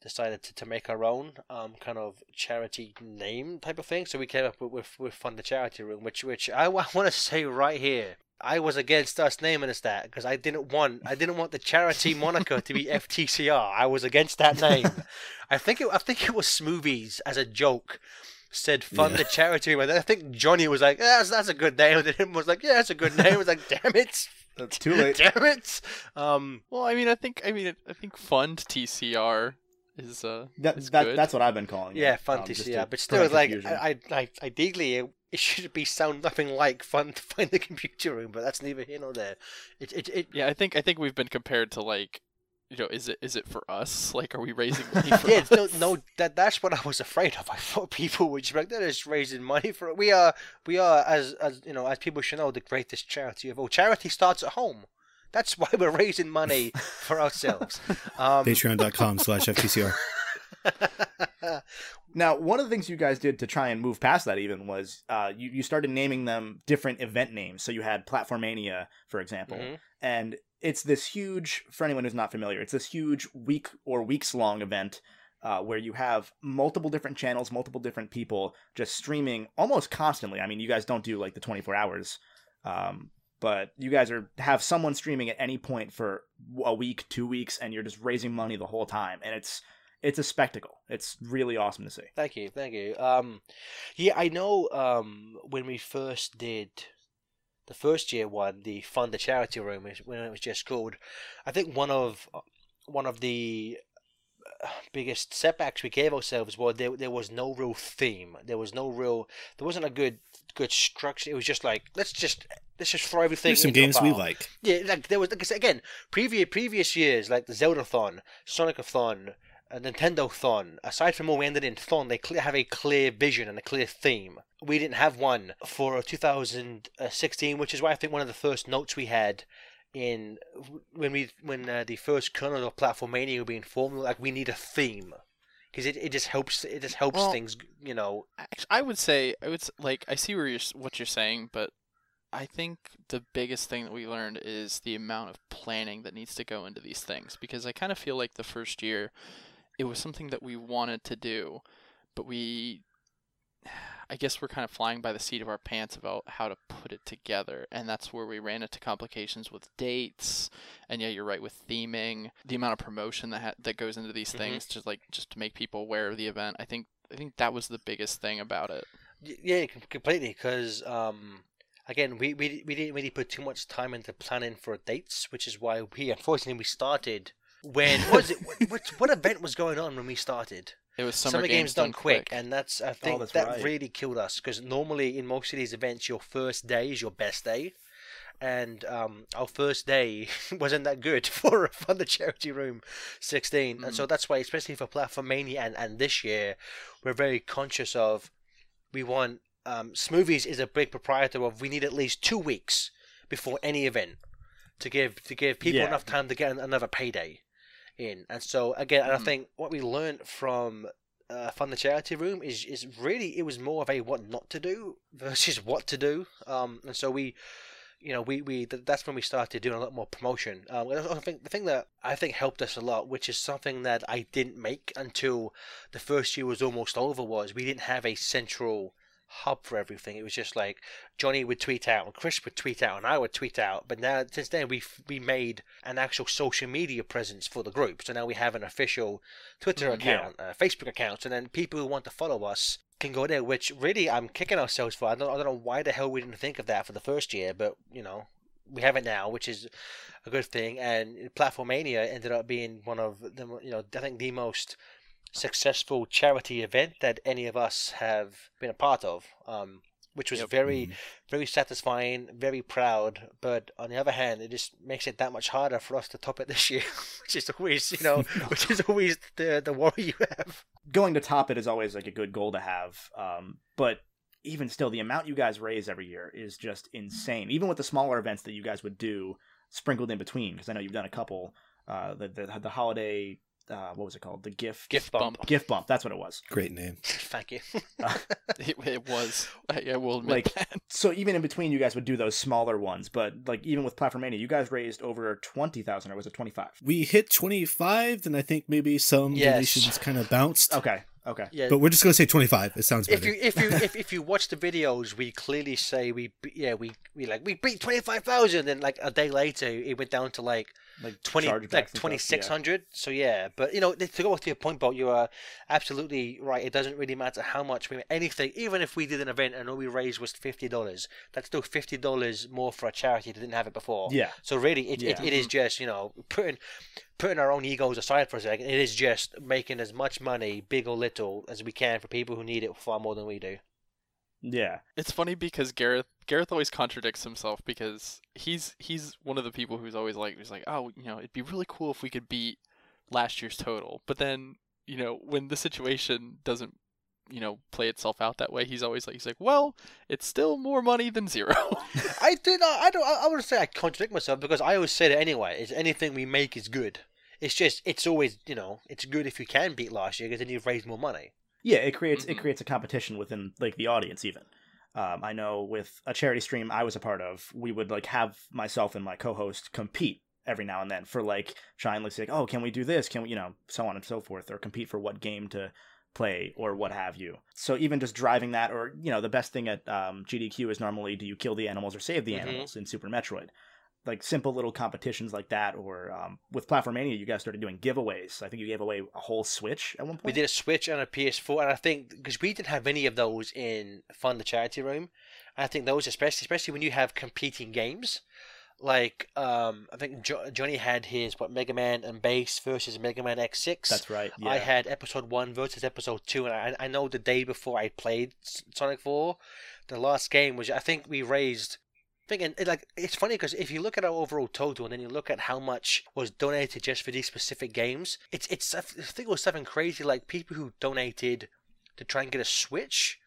decided to, to make our own um, kind of charity name type of thing. So we came up with with, with Fund the Charity Room, which which I, want to say right here. I was against us naming us that because I didn't want I didn't want the charity moniker to be FTCR. I was against that name. I think it I think it was Smoothies as a joke said fund Yeah. the charity room. And I think Johnny was like, yeah, that's, that's a good name. And then him was like, yeah, that's a good name. I was like, damn it. That's too late. Damn it. Um, well, I mean, I think I mean I think fund TCR is uh That, is that, good. that's what I've been calling it. yeah, fun um, to just see. to Yeah, but still, prevent like. I, I, ideally, it, it should be sound nothing like fun to find the computer room, but that's neither here nor there. It, it, it Yeah, I think I think we've been compared to like you know, is it is it for us? Like, are we raising money for yeah, us? no, no, that that's what I was afraid of. I thought people would just be like, "They're just raising money for it." We are, we are, as as you know, as people should know, the greatest charity of all. Charity starts at home. That's why we're raising money for ourselves. Um, Patreon.com slash FTCR. Now, one of the things you guys did to try and move past that even was uh, you, you started naming them different event names. So you had Platformania, for example, Mhm. and it's this huge, for anyone who's not familiar, it's this huge week or weeks long event uh, where you have multiple different channels, multiple different people just streaming almost constantly. I mean, you guys don't do like the 24 hours, um, but you guys are have someone streaming at any point for a week, two weeks, and you're just raising money the whole time, and it's it's a spectacle. It's really awesome to see. Thank you, thank you. Um, yeah, I know. Um, when we first did the first year one, the fund the charity room, when it was just called, I think one of one of the uh, biggest setbacks we gave ourselves was there there was no real theme. There was no real. There wasn't a good good structure. It was just like let's just let's just throw everything. There's some games we like. Yeah, like there was like I said, again previous previous years like the Zelda-thon, Sonic-a-thon, uh, Nintendo-thon. Aside from ended in thon, they clear, have a clear vision and a clear theme. We didn't have one for 2016, which is why I think one of the first notes we had in when we when uh, the first kernel of Platformania were being formed, like we need a theme because it, it just helps it just helps Well- things you know. I would say I would like I see where you're what you're saying, but I think the biggest thing that we learned is the amount of planning that needs to go into these things because I kind of feel like the first year it was something that we wanted to do, but we I guess we're kind of flying by the seat of our pants about how to put it together, and that's where we ran into complications with dates. And yeah, you're right with theming, the amount of promotion that ha- that goes into these Mhm. things, just like just to make people aware of the event. I think I think that was the biggest thing about it. Yeah, completely. Because um, again, we, we we didn't really put too much time into planning for dates, which is why we unfortunately we started when was it? What, what what event was going on when we started? It was summer, games, done quick, and that's I think that's that right. really killed us because normally in most of these events, your first day is your best day. And um, our first day wasn't that good for for the charity room 16, and so that's why, especially for Platformania and, and this year, we're very conscious of we want um, Smoothies is a big proprietor of we need at least two weeks before any event to give to give people Yeah. enough time to get another payday in. And so again, and I Mhm. think what we learned from uh, Fund the Charity Room is is really it was more of a what not to do versus what to do. Um, and so we. You know, we, we that's when we started doing a lot more promotion. Um, I think the thing that I think helped us a lot, which is something that I didn't make until the first year was almost over, was we didn't have a central hub for everything. It was just like Johnny would tweet out, and Chris would tweet out, and I would tweet out. But now, since then, we we made an actual social media presence for the group. So now we have an official Twitter Mm, yeah. account, uh, Facebook account, and then people who want to follow us can go there. Which really, I'm kicking ourselves for. I don't, I don't know why the hell we didn't think of that for the first year, but you know, we have it now, which is a good thing. And Platformania ended up being one of the, you know, I think the most successful charity event that any of us have been a part of. Um, which was Yep. very, very satisfying, very proud. But on the other hand, it just makes it that much harder for us to top it this year, which is always, you know, which is always the the worry you have. going to top it is always like a good goal to have. Um, but even still, the amount you guys raise every year is just insane. Even with the smaller events that you guys would do sprinkled in between, because I know you've done a couple. Uh, the the, the holiday, uh, what was it called? The gift Gift bump. bump. gift bump. That's what it was. Great name. Thank you. It, it was. I, I will admit Like- that. So even in between, you guys would do those smaller ones. But like even with Platformania, you guys raised over twenty thousand, or was it twenty five? We hit 25, and I think maybe some Yes. donations kind of bounced. Okay, okay. yeah. But we're just going to say 25. It sounds if you if you if, if you watch the videos, we clearly say we yeah we we like we beat twenty five thousand, and like a day later it went down to like Like twenty like twenty six yeah. So yeah, but you know to go back to your point, Bolt, you are absolutely right. It doesn't really matter how much we anything, even if we did an event and all we raised was fifty dollars, that's still fifty dollars more for a charity that didn't have it before. Yeah. So really, it, it, it is just you know putting putting our own egos aside for a second. It is just making as much money, big or little, as we can for people who need it far more than we do. Yeah. It's funny because Gareth Gareth always contradicts himself because he's he's one of the people who's always like he's like oh you know it'd be really cool if we could beat last year's total, but then you know when the situation doesn't you know play itself out that way, he's always like he's like well it's still more money than zero. I do not. I don't. I, I wouldn't say I contradict myself because I always say that anyway. Is anything we make is good. It's just it's always you know it's good if you can beat last year because then you've raised more money. Yeah, it creates it Mhm. creates a competition within like the audience even. Um, I know with a charity stream I was a part of, we would like have myself and my co-host compete every now and then for like trying like say, oh, can we do this? Can we, you know, so on and so forth, or compete for what game to play or what have you. So even just driving that, or you know, the best thing at um, GDQ is normally do you kill the animals or save the Mhm. animals in Super Metroid. Like simple little competitions like that, or um, with Platformania, you guys started doing giveaways. I think you gave away a whole Switch at one point. We did a Switch and a PS4, and I think because we didn't have any of those in Fund the Charity Room, and I think those especially especially when you have competing games, like um, I think jo- Johnny had his what Mega Man and Bass versus Mega Man X6. That's right. Yeah. I had episode one versus episode two, and I, I know the day before I played Sonic Four, the last game was I think we raised. I think and, it, like it's funny because if you look at our overall total and then you look at how much was donated just for these specific games, it's it's I think it was something crazy like people who donated to try and get a Switch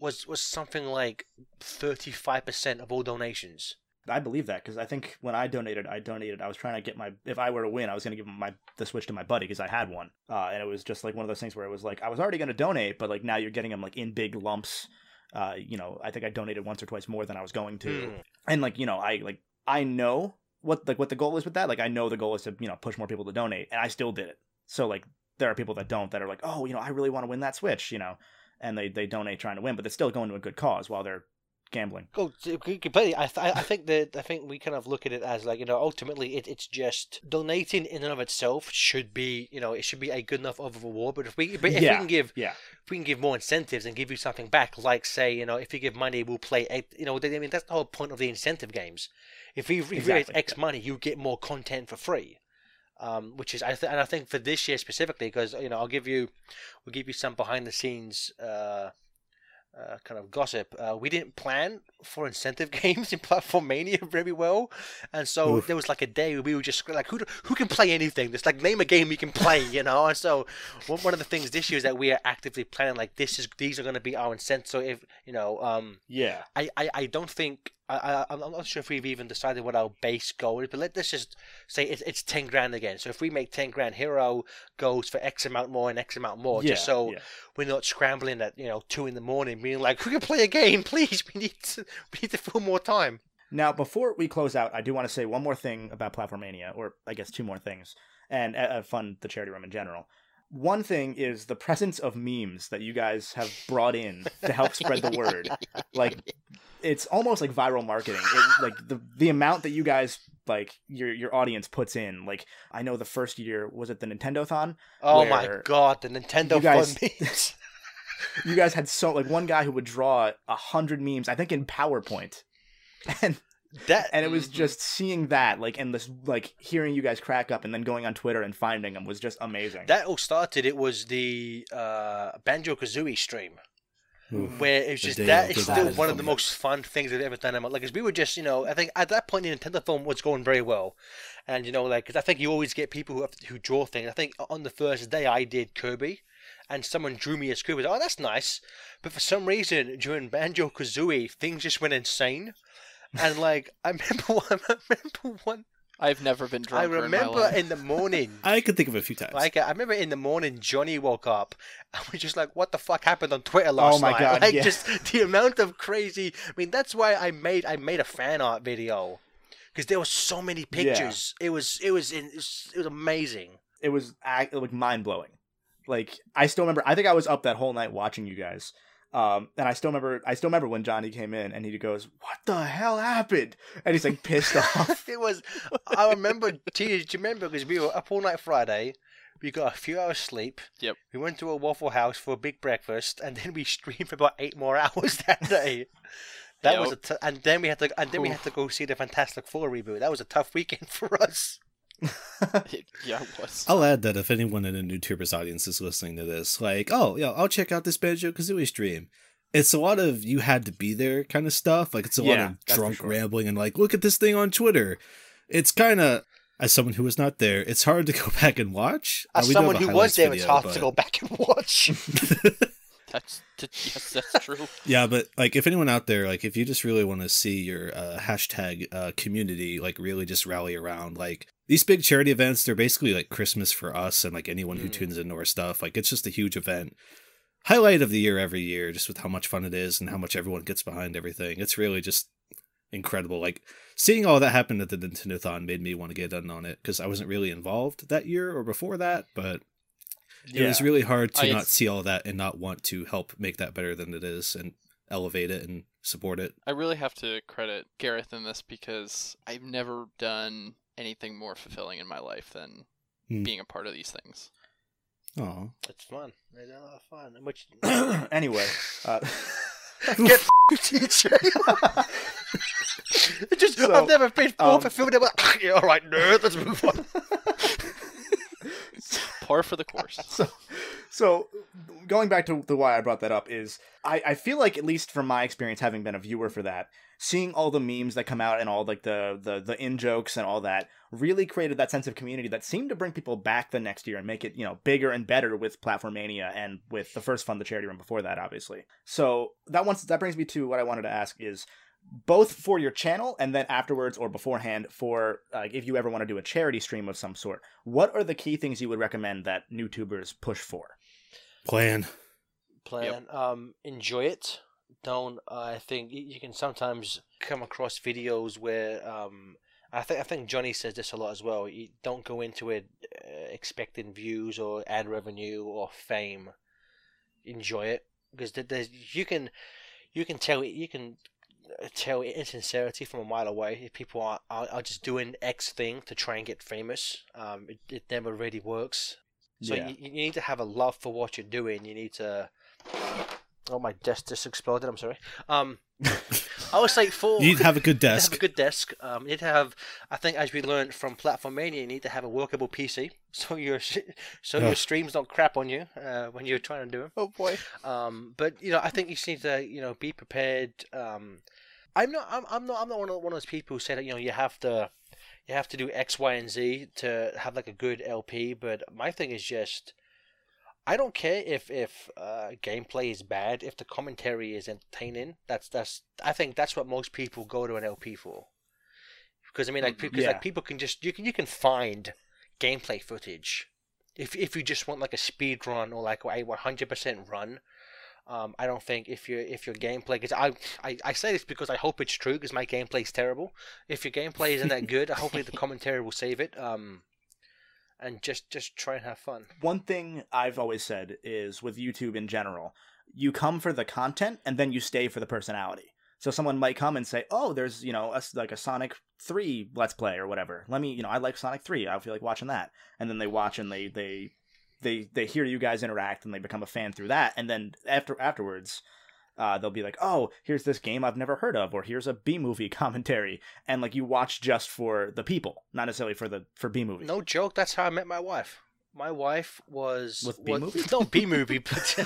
was was something like thirty five percent of all donations. I believe that because I think when I donated, I donated. I was trying to get my. If I were to win, I was going to give my the Switch to my buddy because I had one, uh, and it was just like one of those things where it was like I was already going to donate, but like now you're getting them like in big lumps. Uh, you know, I think I donated once or twice more than I was going to, Hmm. And like you know, I like I know what like what the goal is with that. Like I know the goal is to you know push more people to donate, and I still did it. So like there are people that don't that are like, oh, you know, I really want to win that Switch, you know, and they they donate trying to win, but they're still going to a good cause while they're gambling. Oh, c- completely. I, th- I think that I think we kind of look at it as like you know ultimately it, it's just donating in and of itself should be you know it should be a good enough of a reward. But if we but if we can give Yeah. if we can give more incentives and give you something back, like say you know if you give money we'll play eight, you know I mean that's the whole point of the incentive games. If we if we raise Exactly, X money, you get more content for free. Um, which is I th- and I think for this year specifically because you know I'll give you we'll give you some behind the scenes uh, uh, kind of gossip. Uh, we didn't plan for incentive games in Platformania very well, and so Oof. there was like a day where we were just like, who do- who can play anything? Just like name a game you can play, you know. And so one one of the things this year is that we are actively planning like this is these are going to be our incentives. So if you know, um, Yeah. I, I, I don't think I, I I'm I'm not sure if we've even decided what our base goal is, but let, let's just say it's, it's ten grand again. So if we make ten grand, Hero goes for X amount more and X amount more, yeah. just so yeah. we're not scrambling at you know two in the morning, being like, "We can play a game, please. We need to, we need to fill more time." Now, before we close out, I do want to say one more thing about Platformania, or I guess two more things, and uh, uh, fund the charity room in general. One thing is the presence of memes that you guys have brought in to help spread the word. Like, it's almost like viral marketing. It, like the the amount that you guys like your your audience puts in. Like, I know the first year was it the Nintendo Thon. Oh my god, the Nintendo guys- fun memes. You guys had so like one guy who would draw a hundred memes, I think in PowerPoint, and that and it was Mhm. just seeing that like and this like hearing you guys crack up and then going on twitter and finding them was just amazing that all started. It was the uh, Banjo Kazooie stream. Oof. where it's The just day that of still live one of the from most fun things I've ever done. in my- Like, 'cause we were just, you know, I think at that point the Nintendo-thon was going very well, and you know, like, 'cause I think you always get people who have, who draw things. I think on the first day I did Kirby, and someone drew me a Kirby. Oh, that's nice, but for some reason during Banjo Kazooie things just went insane, and like I remember one, I remember one, I've never been drunk. I drunker in my remember life. in the morning. I could think of a few times. Like I remember in the morning, Johnny woke up and was just like, "What the fuck happened on Twitter last night?" Oh my night?" God, Like yeah. just the amount of crazy. I mean, that's why I made I made a fan art video because there were so many pictures. It was it was in, it was, it was amazing. it was like mind-blowing like i still remember i think i was up that whole night watching you guys um and i still remember i still remember when johnny came in and he goes what the hell happened and he's like pissed off it was. I remember. Do you, remember? Because we were up all night Friday. We got a few hours sleep. Yep. We went to a Waffle House for a big breakfast, and then we streamed for about eight more hours that day. That was a Yep. and then we had to and then we had to go see the Fantastic Four reboot. That was a tough weekend for us. yeah, it was. I'll add that if anyone in a NewTubers audience is listening to this, like, oh, yeah, I'll check out this Banjo Kazooie stream. it's a lot of you had to be there kind of stuff. Like it's a lot of drunk sure. rambling and like, look at this thing on Twitter. It's kind of as someone who was not there, it's hard to go back and watch. Uh, As have someone who was there, it's hard but- to go back and watch. That's yes, that's true. Yeah, but like if anyone out there, like if you just really want to see your uh, hashtag uh, community, like really just rally around, like these big charity events, they're basically like Christmas for us and like anyone who Mm. tunes into our stuff. Like it's just a huge event, highlight of the year every year, just with how much fun it is and how much everyone gets behind everything. It's really just incredible. Like seeing all that happen at the Nintendo Thon made me want to get in on it because I wasn't really involved that year or before that, but it was really hard to I- not see all that and not want to help make that better than it is and elevate it and support it. I really have to credit Gareth in this because I've never done anything more fulfilling in my life than Hmm. being a part of these things. Oh, it's fun. It's a lot of fun. Which anyway, uh, get TJ. Just So, I've never been more um, fulfilled. I'm yeah, all right, nerd, let's move on. Par for the course. so so going back to the why I brought that up is I, I feel like at least from my experience having been a viewer for that, seeing all the memes that come out and all like the the the in jokes and all that really created that sense of community that seemed to bring people back the next year and make it, you know, bigger and better with Platformania and with the first fund the charity run before that, obviously. So that once that brings me to what I wanted to ask is both for your channel and then afterwards or beforehand for like if you ever want to do a charity stream of some sort what are the key things you would recommend that new tubers push for plan. Plan. Um, enjoy it. Don't. Uh, I think you can sometimes come across videos where um, I think I think Johnny says this a lot as well. You don't go into it uh, expecting views or ad revenue or fame. Enjoy it because there's you can you can tell you can uh, tell insincerity from a mile away if people are, are, are just doing X thing to try and get famous. Um, it, it never really works. So Yeah. you, you need to have a love for what you're doing. You need to. Oh, my desk just exploded. I'm sorry. Um, I was like, for You need to have a good you need to desk. have a good desk. Um, you need to have. I think as we learned from Platformania, you need to have a workable PC so your so your streams don't crap on you uh, when you're trying to do them. Oh boy. Um, but you know, I think you just need to you know be prepared. Um, I'm not. I'm, I'm not. I'm not one of, one of those people who say that you know you have to you have to do X, Y, and Z to have like a good LP. But my thing is just. I don't care if if uh, gameplay is bad. If the commentary is entertaining, that's that's. I think that's what most people go to an LP for. Because I mean, like, because yeah. like people can just you can you can find gameplay footage if if you just want like a speed run or like a 100% run. Um, I don't think if your if your gameplay because I, I I say this because I hope it's true because my gameplay is terrible. If your gameplay isn't that good, hopefully the commentary will save it. Um, and just just try and have fun. one thing i've always said is with youtube in general you come for the content and then you stay for the personality. So someone might come and say oh there's you know a, like a sonic 3 let's play or whatever. Let me you know i like sonic 3 i feel like watching that. And then they watch and they they they they hear you guys interact and they become a fan through that. And then after afterwards uh, they'll be like oh here's this game i've never heard of or here's a b movie commentary and like you watch just for the people not necessarily for the for b movie No joke. That's how I met my wife. My wife was With was- B-movie? No B movie, but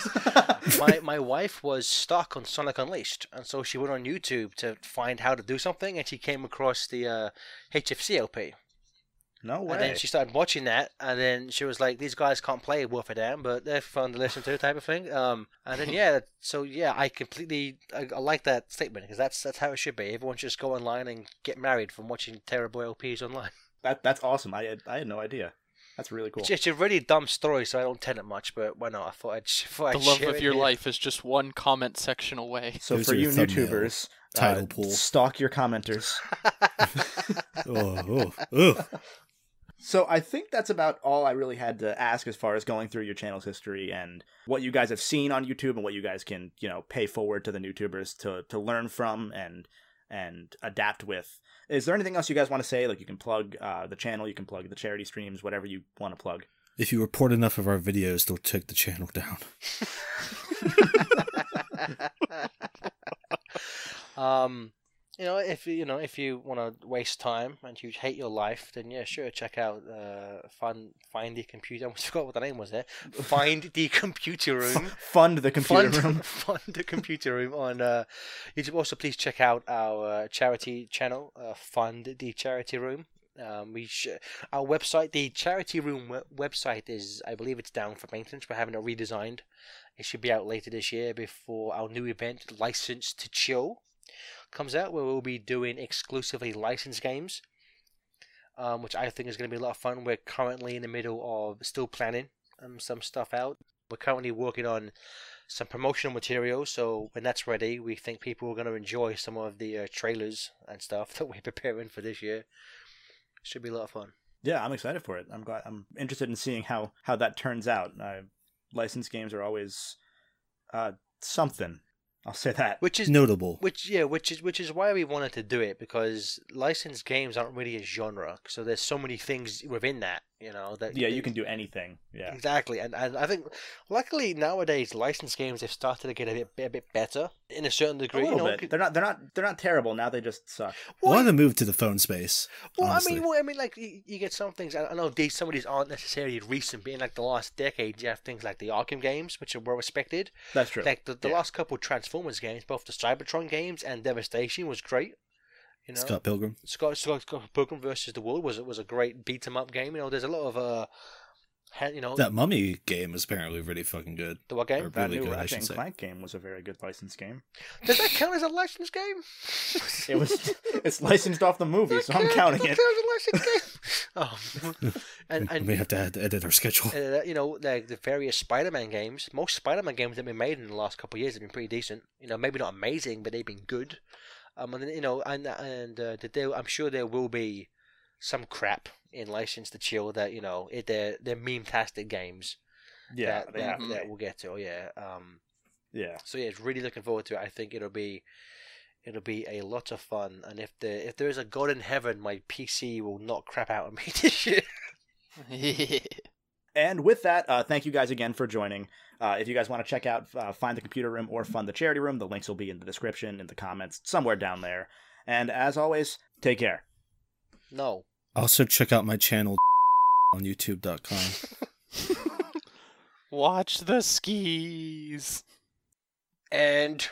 my my wife was stuck on Sonic Unleashed, and so she went on YouTube to find how to do something, and she came across the uh, HFC LP. No way And then she started watching that, and then she was like, "These guys can't play worth a damn, but they're fun to listen to," type of thing. Um, and then yeah, so yeah, I completely I, I like that statement because that's that's how it should be. Everyone should just go online and get married from watching terrible LPs online. That that's awesome. I had I had no idea. That's really cool. It's, it's a really dumb story, so I don't tell it much. But why not? I thought I'd, thought The I'd love of your here. life is just one comment section away. So There's for you new thumbnail tubers, title uh, pool. stalk your commenters. oh, oh, oh. So I think that's about all I really had to ask as far as going through your channel's history and what you guys have seen on YouTube and what you guys can, you know, pay forward to the new tubers to to learn from and and adapt with. Is there anything else you guys want to say? Like you can plug uh, the channel, you can plug the charity streams, whatever you want to plug. If you report enough of our videos, they'll take the channel down. um, you know, if you know if you want to waste time and you hate your life, then yeah, sure, check out uh, Fun Find the Computer. I forgot what the name was there. Find the Computer Room. Fund the computer Fund, room. fund the computer room on uh, YouTube. Also, please check out our uh, charity channel, uh, Fund the Charity Room. Um, we sh- our website, the charity room we- website is, I believe, it's down for maintenance. We're having it redesigned. It should be out later this year before our new event, License to Chill, comes out, where we'll be doing exclusively licensed games, um, which I think is going to be a lot of fun. We're currently in the middle of still planning um, some stuff out. We're currently working on some promotional material, so when that's ready, we think people are going to enjoy some of the uh, trailers and stuff that we're preparing for this year. Should be a lot of fun. Yeah, I'm excited for it. I'm glad. I'm interested in seeing how how that turns out. Uh, licensed games are always uh, something. I'll say that. Which is Notable. Which yeah, which is which is why we wanted to do it because licensed games aren't really a genre. So there's so many things within that, you know. That Yeah, you can do anything. Yeah. exactly, and, and I think luckily nowadays licensed games have started to get a bit a bit better in a certain A degree. little you know, bit. They're not. They're not. They're not terrible. Now they just suck. I want to move to the phone space. Well, honestly. I mean, well, I mean, like you, you get some things. I I know these some of these aren't necessarily recent, but in like the last decade, you have things like the Arkham games, which are well respected. That's true. Like the, the Yeah. last couple Transformers games, both the Cybertron games and Devastation, was great. You know, Scott Pilgrim. Scott Scott, Scott Pilgrim versus the World was was a great beat 'em up game. You know, there's a lot of uh, you know, That Mummy game is apparently really fucking good. the what Or game? that really new good, I Ratchet and. Clank game was a very good licensed game. Does that count as a licensed game? It was. it's licensed off the movie, so I'm counting count- it. counts as a licensed game. oh, and and we have to add, edit our schedule. uh, you know, like the various Spider-Man games. Most Spider-Man games that have been made in the last couple of years have been pretty decent. You know, maybe not amazing, but they've been good. Um, and you know, and and uh, that there, I'm sure there will be some crap in License to Chill that you know, it, they're they're meme-tastic games Yeah, that they that, have that we'll get to. Yeah. Um. Yeah. So yeah, really looking forward to it. I think it'll be it'll be a lot of fun. And if there if there is a God in heaven, my PC will not crap out on me this year. And with that, uh, thank you guys again for joining. Uh, if you guys want to check out uh, Find the Computer Room or Fund the Charity Room, the links will be in the description, in the comments, somewhere down there. And as always, take care. No. Also, check out my channel on youtube.com. Watch the skis. And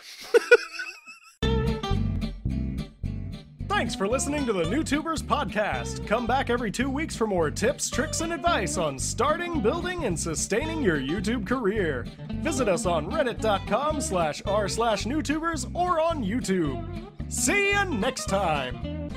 Thanks for listening to the NewTubers podcast. Come back every two weeks for more tips, tricks, and advice on starting, building, and sustaining your YouTube career. Visit us on reddit.com slash r slash newtubers or on YouTube. See you next time.